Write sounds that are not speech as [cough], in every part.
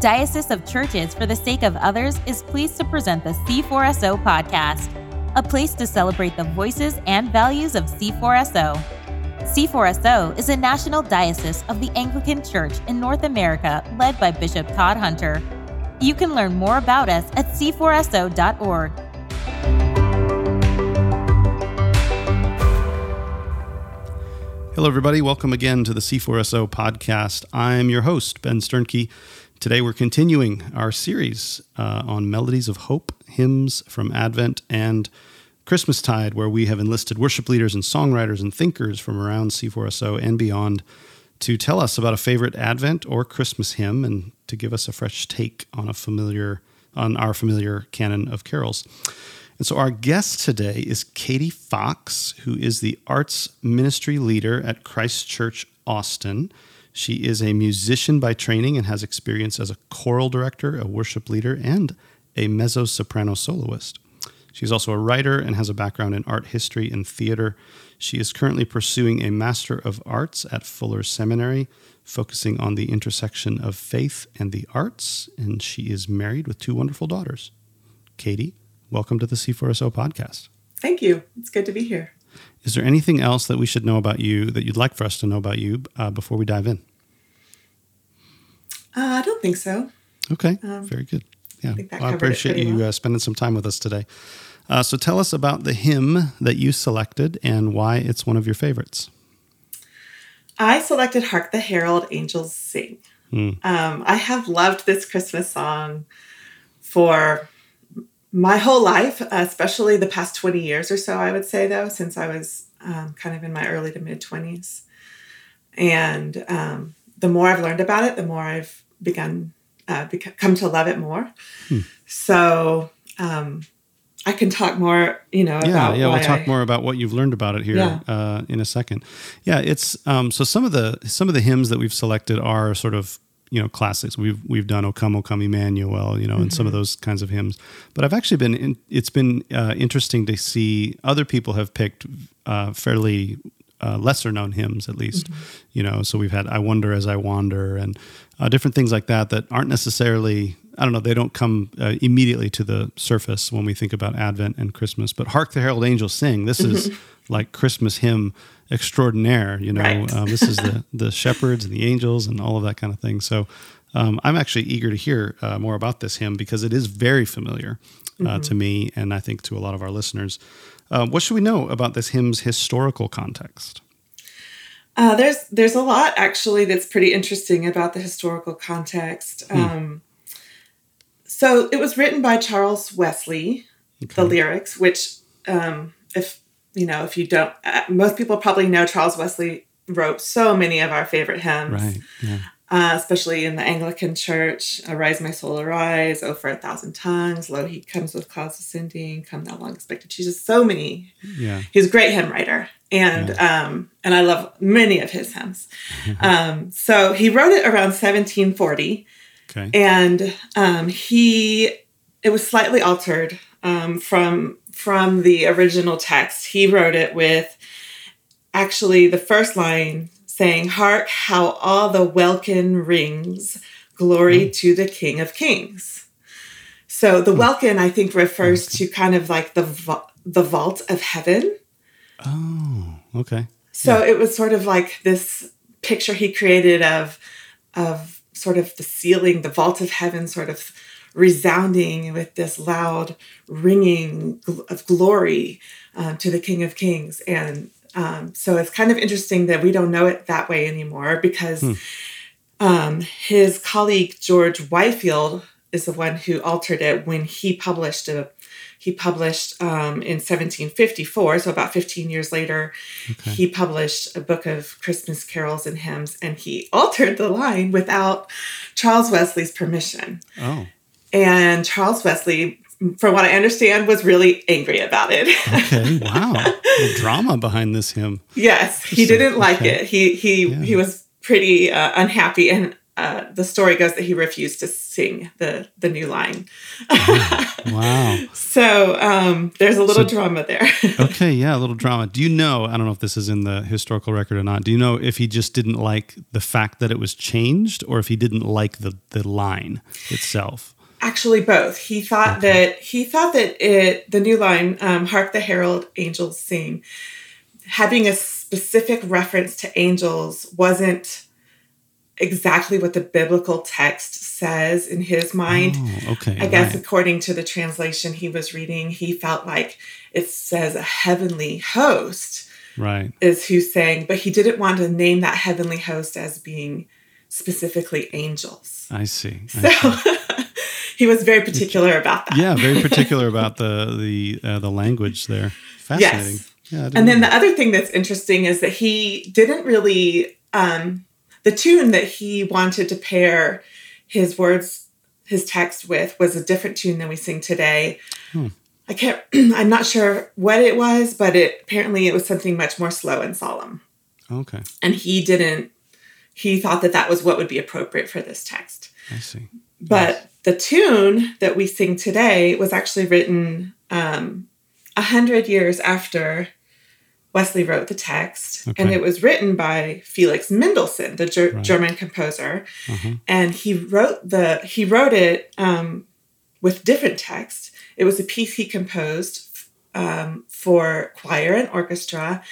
Diocese of Churches for the Sake of Others is pleased to present the C4SO podcast, a place to celebrate the voices and values of C4SO. C4SO is a national diocese of the Anglican Church in North America led by Bishop Todd Hunter. You can learn more about us at c4so.org. Hello, everybody. Welcome again to the C4SO podcast. I'm your host, Ben Sternke. Today, we're continuing our series uh, on melodies of hope, hymns from Advent and Christmastide, where we have enlisted worship leaders and songwriters and thinkers from around C4SO and beyond to tell us about a favorite Advent or Christmas hymn and to give us a fresh take on a familiar on our familiar canon of carols. And so our guest today is Katie Fox, who is the arts ministry leader at Christ Church Austin. She is a musician by training and has experience as a choral director, a worship leader, and a mezzo soprano soloist. She's also a writer and has a background in art history and theater. She is currently pursuing a Master of Arts at Fuller Seminary, focusing on the intersection of faith and the arts, and she is married with two wonderful daughters. Katie, welcome to the C4SO podcast. Thank you. It's good to be here. Is there anything else that we should know about you that you'd like for us to know about you uh, before we dive in? Uh, I don't think so. Okay, um, very good. Yeah, I, well, I appreciate you well. uh, spending some time with us today. Uh, so tell us about the hymn that you selected and why it's one of your favorites. I selected Hark the Herald Angels Sing. Mm. Um, I have loved this Christmas song for my whole life, especially the past 20 years or so, I would say, though, since I was um, kind of in my early to mid 20s. And um, the more I've learned about it, the more I've begun, uh, beca- come to love it more. Hmm. So, um, I can talk more, you know. Yeah, yeah. We'll talk I, more about what you've learned about it here yeah. uh, in a second. Yeah, it's um, so some of the some of the hymns that we've selected are sort of you know classics. We've we've done "O Come, O Come, Emmanuel," you know, mm-hmm. and some of mm-hmm. those kinds of hymns. But I've actually been in, it's been uh, interesting to see other people have picked uh, fairly uh, lesser known hymns, at least. Mm-hmm. You know, so we've had "I Wonder as I Wander" and uh, different things like that that aren't necessarily. I don't know. They don't come uh, immediately to the surface when we think about Advent and Christmas. But "Hark the Herald Angels Sing." This is like Christmas hymn extraordinaire. You know, right. um, this is the [laughs] the shepherds and the angels and all of that kind of thing. So um, I'm actually eager to hear uh, more about this hymn because it is very familiar uh, mm-hmm. to me and I think to a lot of our listeners. Uh, what should we know about this hymn's historical context? Uh, there's there's a lot actually that's pretty interesting about the historical context. Hmm. Um, so it was written by Charles Wesley, okay. the lyrics, which um, if you know, if you don't, uh, most people probably know Charles Wesley wrote so many of our favorite hymns. Right. Yeah. Uh, especially in the Anglican Church, "Arise, my soul, arise!" "Oh, for a thousand tongues!" "Lo, he comes with clouds ascending!" "Come, thou long expected." Jesus, so many. Yeah, he's a great hymn writer, and yeah. um, and I love many of his hymns. [laughs] um, so he wrote it around 1740, okay. and um, he it was slightly altered um, from from the original text. He wrote it with actually the first line saying, Hark how all the welkin rings, glory mm. to the King of Kings. So the mm. welkin, I think, refers to kind of like the the vault of heaven. Oh, okay. So yeah. it was sort of like this picture he created of of sort of the ceiling, the vault of heaven, sort of resounding with this loud ringing of glory uh, to the King of Kings. And um, so it's kind of interesting that we don't know it that way anymore because hmm. um, his colleague George Whitefield is the one who altered it when he published a he published um, in 1754 so about 15 years later okay. he published a book of christmas carols and hymns and he altered the line without charles wesley's permission oh and Charles Wesley, from what I understand, was really angry about it. okay, [laughs] wow, the drama behind this hymn. Yes, he didn't like okay. it. He he yeah. he was pretty uh, unhappy, and uh, the story goes that he refused to sing the the new line. wow. [laughs] So um, there's a little so, drama there. [laughs] okay, yeah, a little drama. Do you know? I don't know if this is in the historical record or not. Do you know if he just didn't like the fact that it was changed, or if he didn't like the the line itself? Actually, both. He thought okay. that he thought that it the new line, um, "Hark the herald angels sing," having a specific reference to angels wasn't exactly what the biblical text says in his mind. Oh, okay. I guess right. according to the translation he was reading, he felt like it says a heavenly host. Right. Is who's saying, but he didn't want to name that heavenly host as being specifically angels. I see. I so see. He was very particular about that. Yeah, very particular about the [laughs] the uh, the language there. Fascinating. Yes. Yeah, and then the other thing that's interesting is that he didn't really um, the tune that he wanted to pair his words, his text with, was a different tune than we sing today. Hmm. I can't. [clears throat] I'm not sure what it was, but it apparently it was something much more slow and solemn. Okay. And he didn't. He thought that that was what would be appropriate for this text. I see. But yes. The tune that we sing today was actually written um, a um, hundred years after Wesley wrote the text, okay. and it was written by Felix Mendelssohn, the ger- right. German composer, uh-huh. and he wrote the he wrote it um, with different text. It was a piece he composed um, for choir and orchestra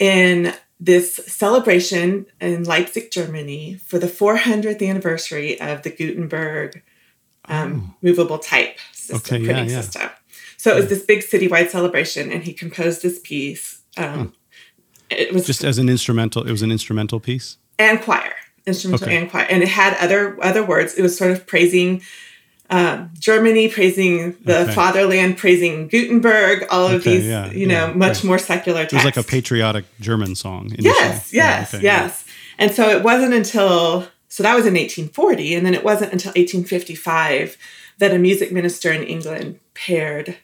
in this celebration in Leipzig, Germany, for the 400th anniversary of the Gutenberg um, oh. movable type system, okay, printing yeah, yeah. system. So it was this big citywide celebration, and he composed this piece. Um, It was just as an instrumental. It was an instrumental piece and choir, instrumental okay. and choir, and it had other other words. It was sort of praising um, Germany, praising the okay. fatherland, praising Gutenberg, all of okay, these, yeah, you know, yeah, much more secular texts. It was like a patriotic German song. Initially. Yes, yes, yeah, yes. And so it wasn't until, so that was in 1840, and then it wasn't until 1855 that a music minister in England paired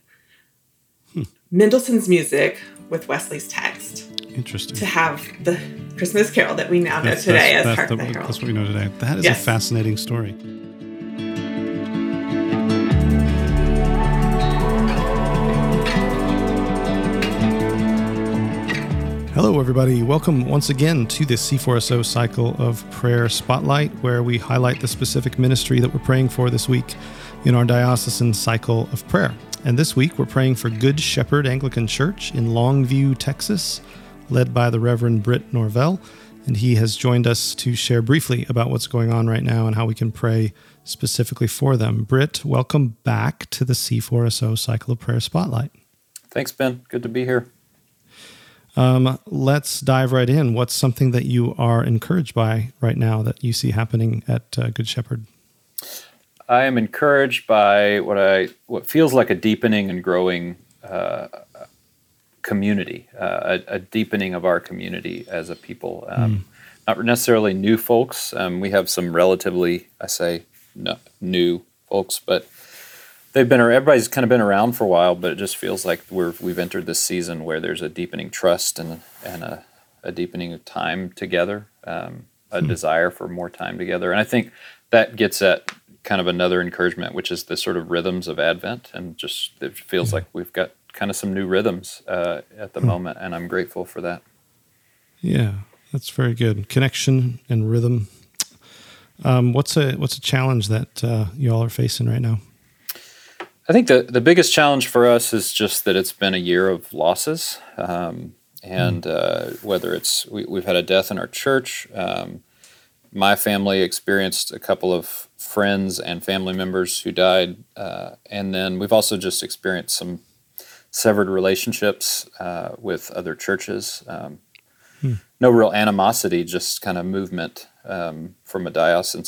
Mendelssohn's music with Wesley's text. Interesting. To have the Christmas Carol that we now know that's, today that's, as Hark the, the Herald. That's what we know today. That is yes. a fascinating story. Everybody. Welcome once again to this C4SO cycle of prayer spotlight, where we highlight the specific ministry that we're praying for this week in our diocesan cycle of prayer. And this week we're praying for Good Shepherd Anglican Church in Longview, Texas, led by the Reverend Britt Norvell. And he has joined us to share briefly about what's going on right now and how we can pray specifically for them. Britt, welcome back to the C4SO Cycle of Prayer Spotlight. Thanks, Ben. Good to be here. Um, let's dive right in. What's something that you are encouraged by right now that you see happening at uh, Good Shepherd? I am encouraged by what I what feels like a deepening and growing uh, community, uh, a, a, deepening of our community as a people. Um, mm. Not necessarily new folks. Um, we have some relatively, I say, no, new folks, but they've been. Everybody's kind of been around for a while, but it just feels like we're we've entered this season where there's a deepening trust and and a, a deepening of time together, um, a mm. desire for more time together, and I think that gets at kind of another encouragement, which is the sort of rhythms of Advent, and just it feels like we've got kind of some new rhythms uh, at the hmm. moment, and I'm grateful for that. Yeah, that's very good. Connection and rhythm. Um, what's a what's a challenge that uh, you all are facing right now? I think the the biggest challenge for us is just that it's been a year of losses, um, and mm. uh, whether it's we, have had a death in our church. Um, my family experienced a couple of friends and family members who died. Uh, and then we've also just experienced some severed relationships uh, with other churches. Um, hmm. No real animosity, just kind of movement um, from a diocesan,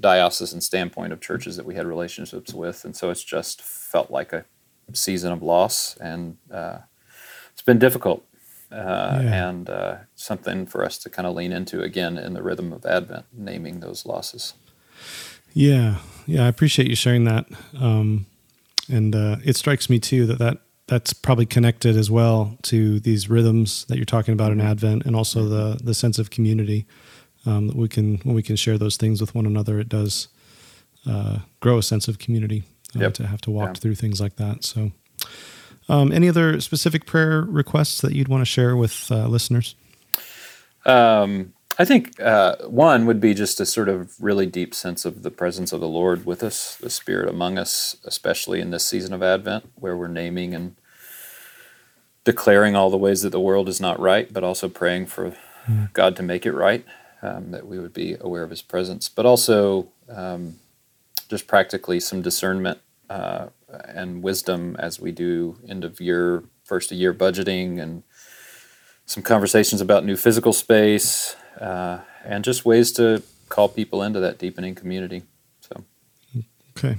diocesan standpoint of churches that we had relationships with. And so it's just felt like a season of loss. And uh, it's been difficult. Uh, yeah. and uh, something for us to kind of lean into again in the rhythm of Advent, naming those losses. Yeah, yeah, I appreciate you sharing that. Um, and uh, it strikes me too that, that that's probably connected as well to these rhythms that you're talking about in Advent, and also the the sense of community. um, that we can when we can share those things with one another, it does uh, grow a sense of community uh, Yep. to have to walk Yeah. through things like that. So, um, any other specific prayer requests that you'd want to share with uh, listeners? Um, I think uh, one would be just a sort of really deep sense of the presence of the Lord with us, the Spirit among us, especially in this season of Advent, where we're naming and declaring all the ways that the world is not right, but also praying for God to make it right, um, that we would be aware of His presence, but also um, just practically some discernment uh, and wisdom as we do end of year, first of year budgeting and some conversations about new physical space uh, and just ways to call people into that deepening community. So, Okay.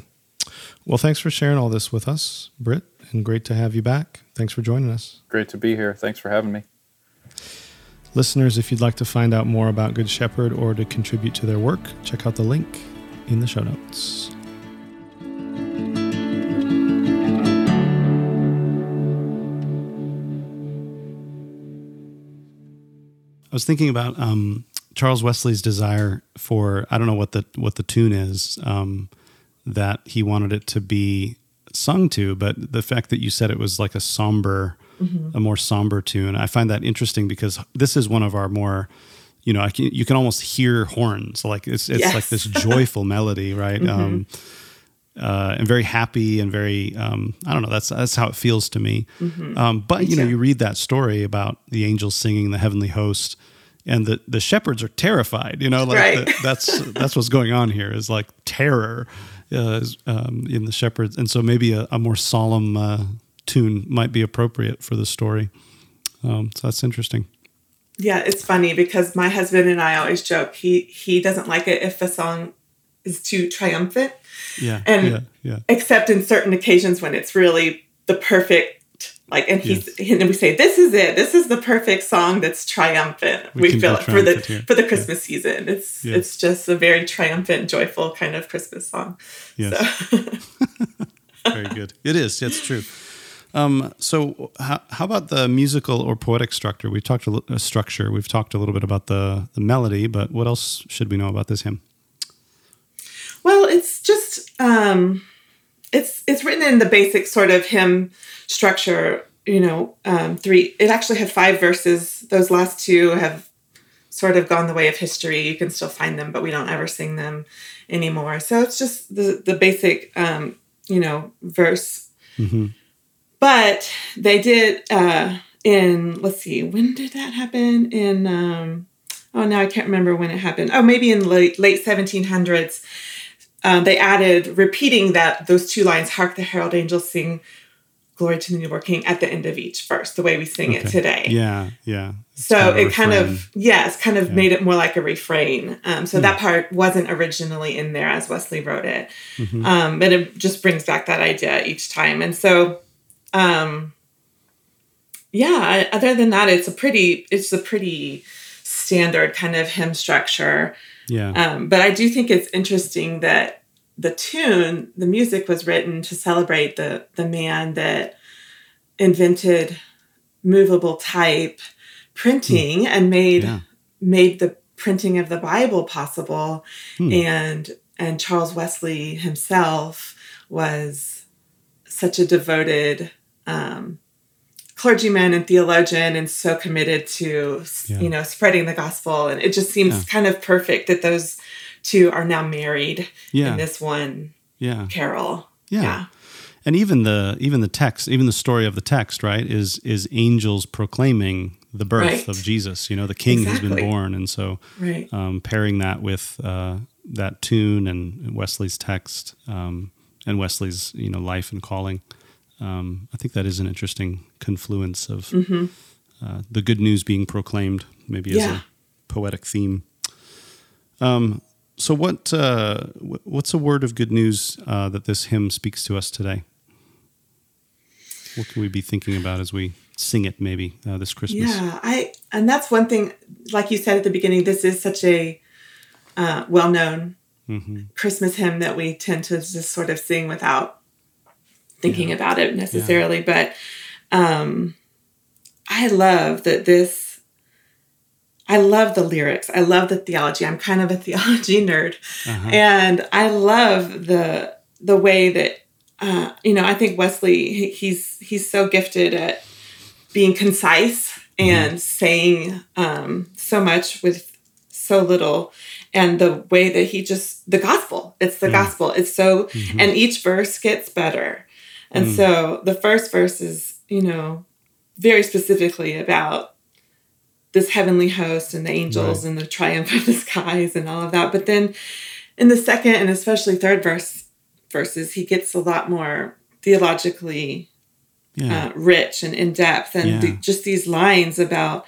Well, thanks for sharing all this with us, Britt, and great to have you back. Thanks for joining us. great to be here. Thanks for having me. Listeners, if you'd like to find out more about Good Shepherd or to contribute to their work, check out the link in the show notes. Was thinking about um, Charles Wesley's desire for I don't know what the what the tune is um, that he wanted it to be sung to, but the fact that you said it was like a somber, a more somber tune, I find that interesting because this is one of our more, you know, I can, you can almost hear horns like it's it's Yes. like this joyful melody, right? [laughs] Um, uh, and very happy and very um, I don't know that's that's how it feels to me. Um, but you know you read that story about the angels singing the heavenly host, and the the shepherds are terrified. You know, like Right. the, that's [laughs] that's what's going on here is like terror uh, um, in the shepherds, and so maybe a, a more solemn uh, tune might be appropriate for the story. Um, so that's interesting. Yeah, it's funny because my husband and I always joke he he doesn't like it if a song is too triumphant, Yeah, And- yeah, yeah. except in certain occasions when it's really the perfect like and he's and we say this is it this is the perfect song that's triumphant We we, feel it for the here. for the Yeah. christmas season it's Yeah. it's just a very triumphant joyful kind of christmas song Yes. so [laughs] Very good. It is. It's true. Um, so, how, how about the musical or poetic structure? We've talked a li- uh, structure. We've talked a little bit about the the melody, but what else should we know about this hymn? Well, it's just um, it's it's written in the basic sort of hymn structure. You know, um, three. It actually had five verses. Those last two have sort of gone the way of history. You can still find them, but we don't ever sing them anymore. So it's just the the basic, um, you know, verse. Mhm. But they did uh, in let's see, when did that happen? In um, oh, now I can't remember when it happened. Oh, maybe in late late seventeen hundreds um, they added repeating that those two lines hark the herald angels sing glory to the newborn king at the end of each verse the way we sing it today Yeah, yeah. It's so kind it kind of yeah it's kind of Yeah. Hmm. made it more like a refrain um, so that part wasn't originally in there as wesley wrote it Mhm. um, but it just brings back that idea each time and so um, yeah other than that it's a pretty it's a pretty standard kind of hymn structure yeah, um, but I do think it's interesting that the tune, the music was written to celebrate the the man that invented movable type printing and made yeah. made the printing of the Bible possible. Hmm. And and Charles Wesley himself was such a devoted um, clergyman and theologian and so committed to Yeah. you know spreading the gospel and it just seems Yeah. kind of perfect that those two are now married Yeah, in this one yeah, carol yeah. And even the even the text, even the story of the text, right, is is angels proclaiming the birth Right. of Jesus. You know, the King has been born, and so right um, pairing that with uh, that tune and Wesley's text um, and Wesley's you know life and calling. Um, I think that is an interesting confluence of uh, the good news being proclaimed, maybe as Mm-hmm. A poetic theme. Um, so, what uh, what's a word of good news uh, that this hymn speaks to us today? What can we be thinking about as we sing it, maybe uh, this Christmas? yeah i and that's one thing like you said at the beginning this is such a uh, well-known hmm christmas hymn that we tend to just sort of sing without thinking about it necessarily but um i love that this I love the lyrics. I love the theology. I'm kind of a [laughs] theology nerd, uh-huh. and I love the the way that uh, you know. I think Wesley he's he's so gifted at being concise mm-hmm. and mm-hmm. saying um, so much with so little and the way that he just the gospel it's the mm. gospel it's so mm-hmm. and each verse gets better and mm. so the first verse is you know very specifically about this heavenly host and the angels right. and the triumph of the skies and all of that but then in the second and especially third verse verses he gets a lot more theologically yeah. uh, rich and in depth and yeah. th- just these lines about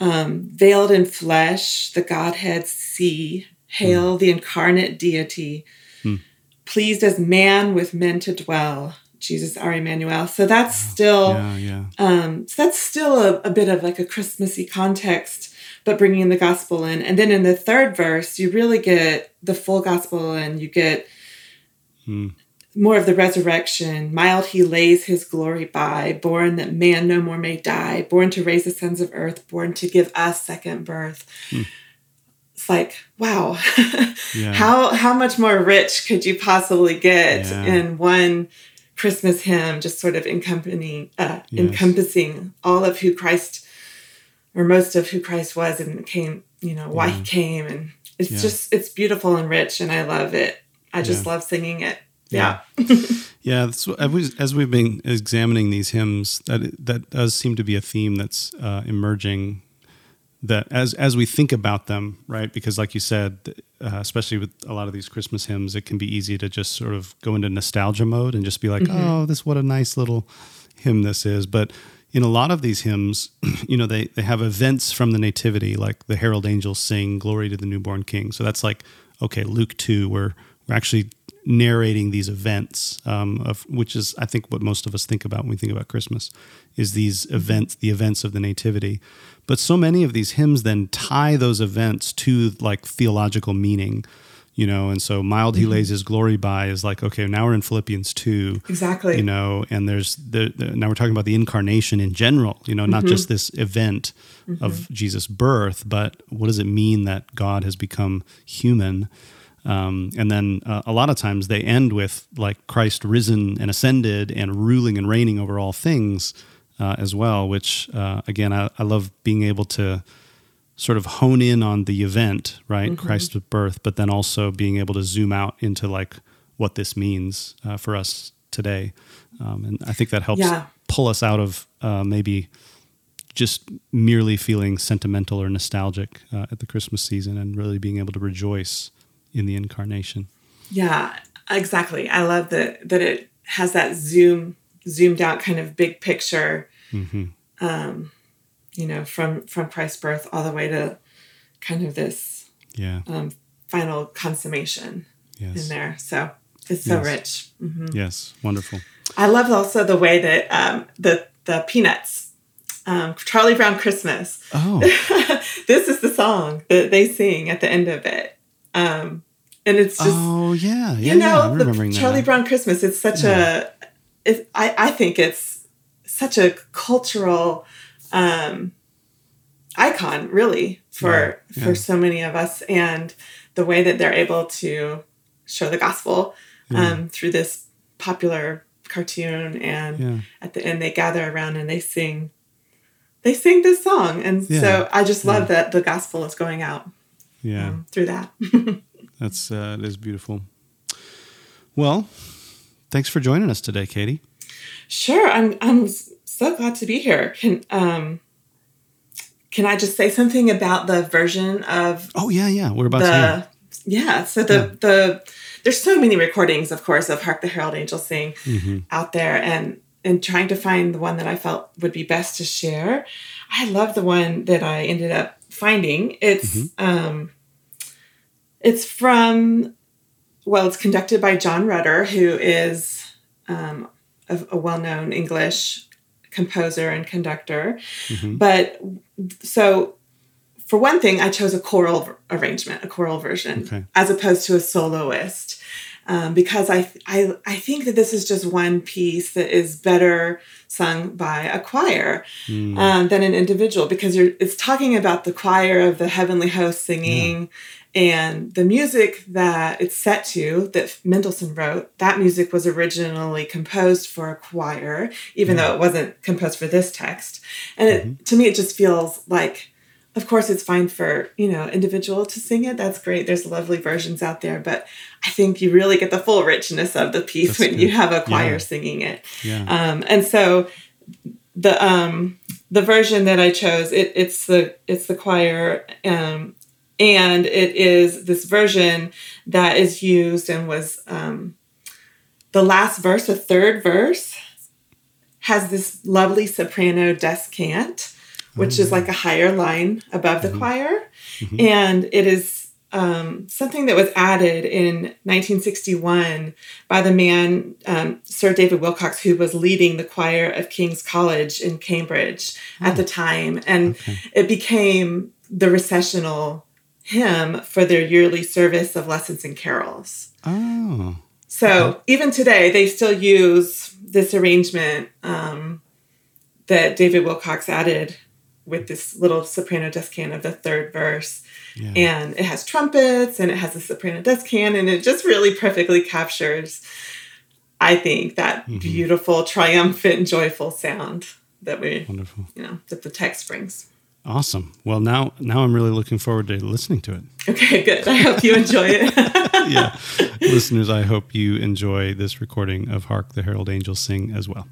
um, veiled in flesh, the Godhead see, hail mm. the incarnate deity, mm. pleased as man with men to dwell. Jesus our Emmanuel. So that's still, yeah, yeah. Um, so that's still a, a bit of like a Christmassy context, but bringing the gospel in. And then in the third verse, you really get the full gospel, and you get mm more of the resurrection. Mild he lays his glory by, born that man no more may die, born to raise the sons of earth, born to give us second birth. Hmm. It's like, wow, [laughs] yeah. how how much more rich could you possibly get yeah. in one Christmas hymn, just sort of encompassing uh, yes. encompassing all of who Christ or most of who Christ was and came, you know, why yeah. he came and it's just it's beautiful and rich and I love it. I just love singing it. Yeah. yeah. [laughs] as, as we've been examining these hymns, that that does seem to be a theme that's uh, emerging. That as as we think about them, right? Because, like you said, uh, especially with a lot of these Christmas hymns, it can be easy to just sort of go into nostalgia mode and just be like, mm-hmm. "Oh, this what a nice little hymn this is." But in a lot of these hymns, [clears throat] you know, they they have events from the Nativity, like the herald angels sing "Glory to the newborn King." So that's like, okay, Luke two, where we're actually narrating these events, um, of which is I think what most of us think about when we think about Christmas, is these events, the events of the Nativity. But so many of these hymns then tie those events to like theological meaning, you know. And so "Mild mm-hmm. He lays His glory by" is like okay, now we're in Philippians two, exactly, you know. And there's the, the now we're talking about the incarnation in general, you know, not mm-hmm. just this event mm-hmm. of Jesus' birth, but what does it mean that God has become human? Um, and then uh, a lot of times they end with like Christ risen and ascended and ruling and reigning over all things uh, as well, which uh, again, I, I, love being able to sort of hone in on the event, right? Mm-hmm. Christ's birth, but then also being able to zoom out into like what this means uh, for us today. Um, and I think that helps yeah. pull us out of uh, maybe just merely feeling sentimental or nostalgic uh, at the Christmas season and really being able to rejoice in the incarnation. Yeah, exactly. I love that that it has that zoom zoomed out kind of big picture. Mm-hmm. Um, you know, from from Christ's birth all the way to kind of this yeah um, final consummation yes. in there. So it's so yes. rich. Mm-hmm. Yes, wonderful. I love also the way that um, the the Peanuts, um, Charlie Brown Christmas. Oh, [laughs] this is the song that they sing at the end of it. Um, and it's just oh yeah, yeah you know yeah, the Charlie Brown Christmas. It's such yeah. a it, I I think it's such a cultural um, icon really for yeah, for so many of us and the way that they're able to show the gospel um, through this popular cartoon and at the end they gather around and they sing they sing this song. And so i just love that the gospel is going out yeah. um, through that. [laughs] That's uh, it is beautiful. Well thanks for joining us today katie sure i'm i'm so glad to be here can um can i just say something about the version of oh yeah yeah we're about the, to yeah so the yeah. the there's so many recordings of course of hark the herald angels sing mm-hmm. out there and and trying to find the one that i felt would be best to share i love the one that i ended up finding. It's mm-hmm. um, it's from well, it's conducted by John Rutter, who is um, a, a well-known English composer and conductor. Mm-hmm. But so for one thing, I chose a choral arrangement, a choral version, okay. as opposed to a soloist. um, because I, I I think that this is just one piece that is better sung by a choir Mm. um, than an individual because you're it's talking about the choir of the heavenly host singing and the music that it's set to that Mendelssohn wrote that music was originally composed for a choir even though it wasn't composed for this text. And it, to me it just feels like of course it's fine for you know individual to sing it. That's great. There's lovely versions out there. But i think you really get the full richness of the piece That's when you have a choir Yeah. singing it. Yeah. um, and so the um, the version that I chose it, it's the it's the choir um, and it is this version that is used and was um, the last verse the third verse has this lovely soprano descant which is like a higher line above the choir. And it is um, something that was added in 1961 by the man um, Sir David Willcocks, who was leading the choir of King's College in Cambridge at the time, and it became the recessional hymn for their yearly service of lessons and carols. oh. So even today, they still use this arrangement um, that David Willcocks added with this little soprano descant of the third verse. Yeah. And it has trumpets and it has a soprano descant, and it just really perfectly captures, I think, that Mm-hmm. beautiful, triumphant, joyful sound that we, Wonderful. you know, that the text brings. Awesome. Well, now now I'm really looking forward to listening to it. Okay, good. I hope you enjoy it. [laughs] [laughs] yeah. Listeners, I hope you enjoy this recording of Hark the Herald Angels Sing as well.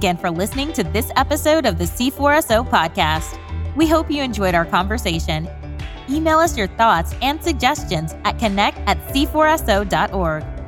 Again for listening to this episode of the C4SO podcast. We hope you enjoyed our conversation. Email us your thoughts and suggestions at connect at c4so.org.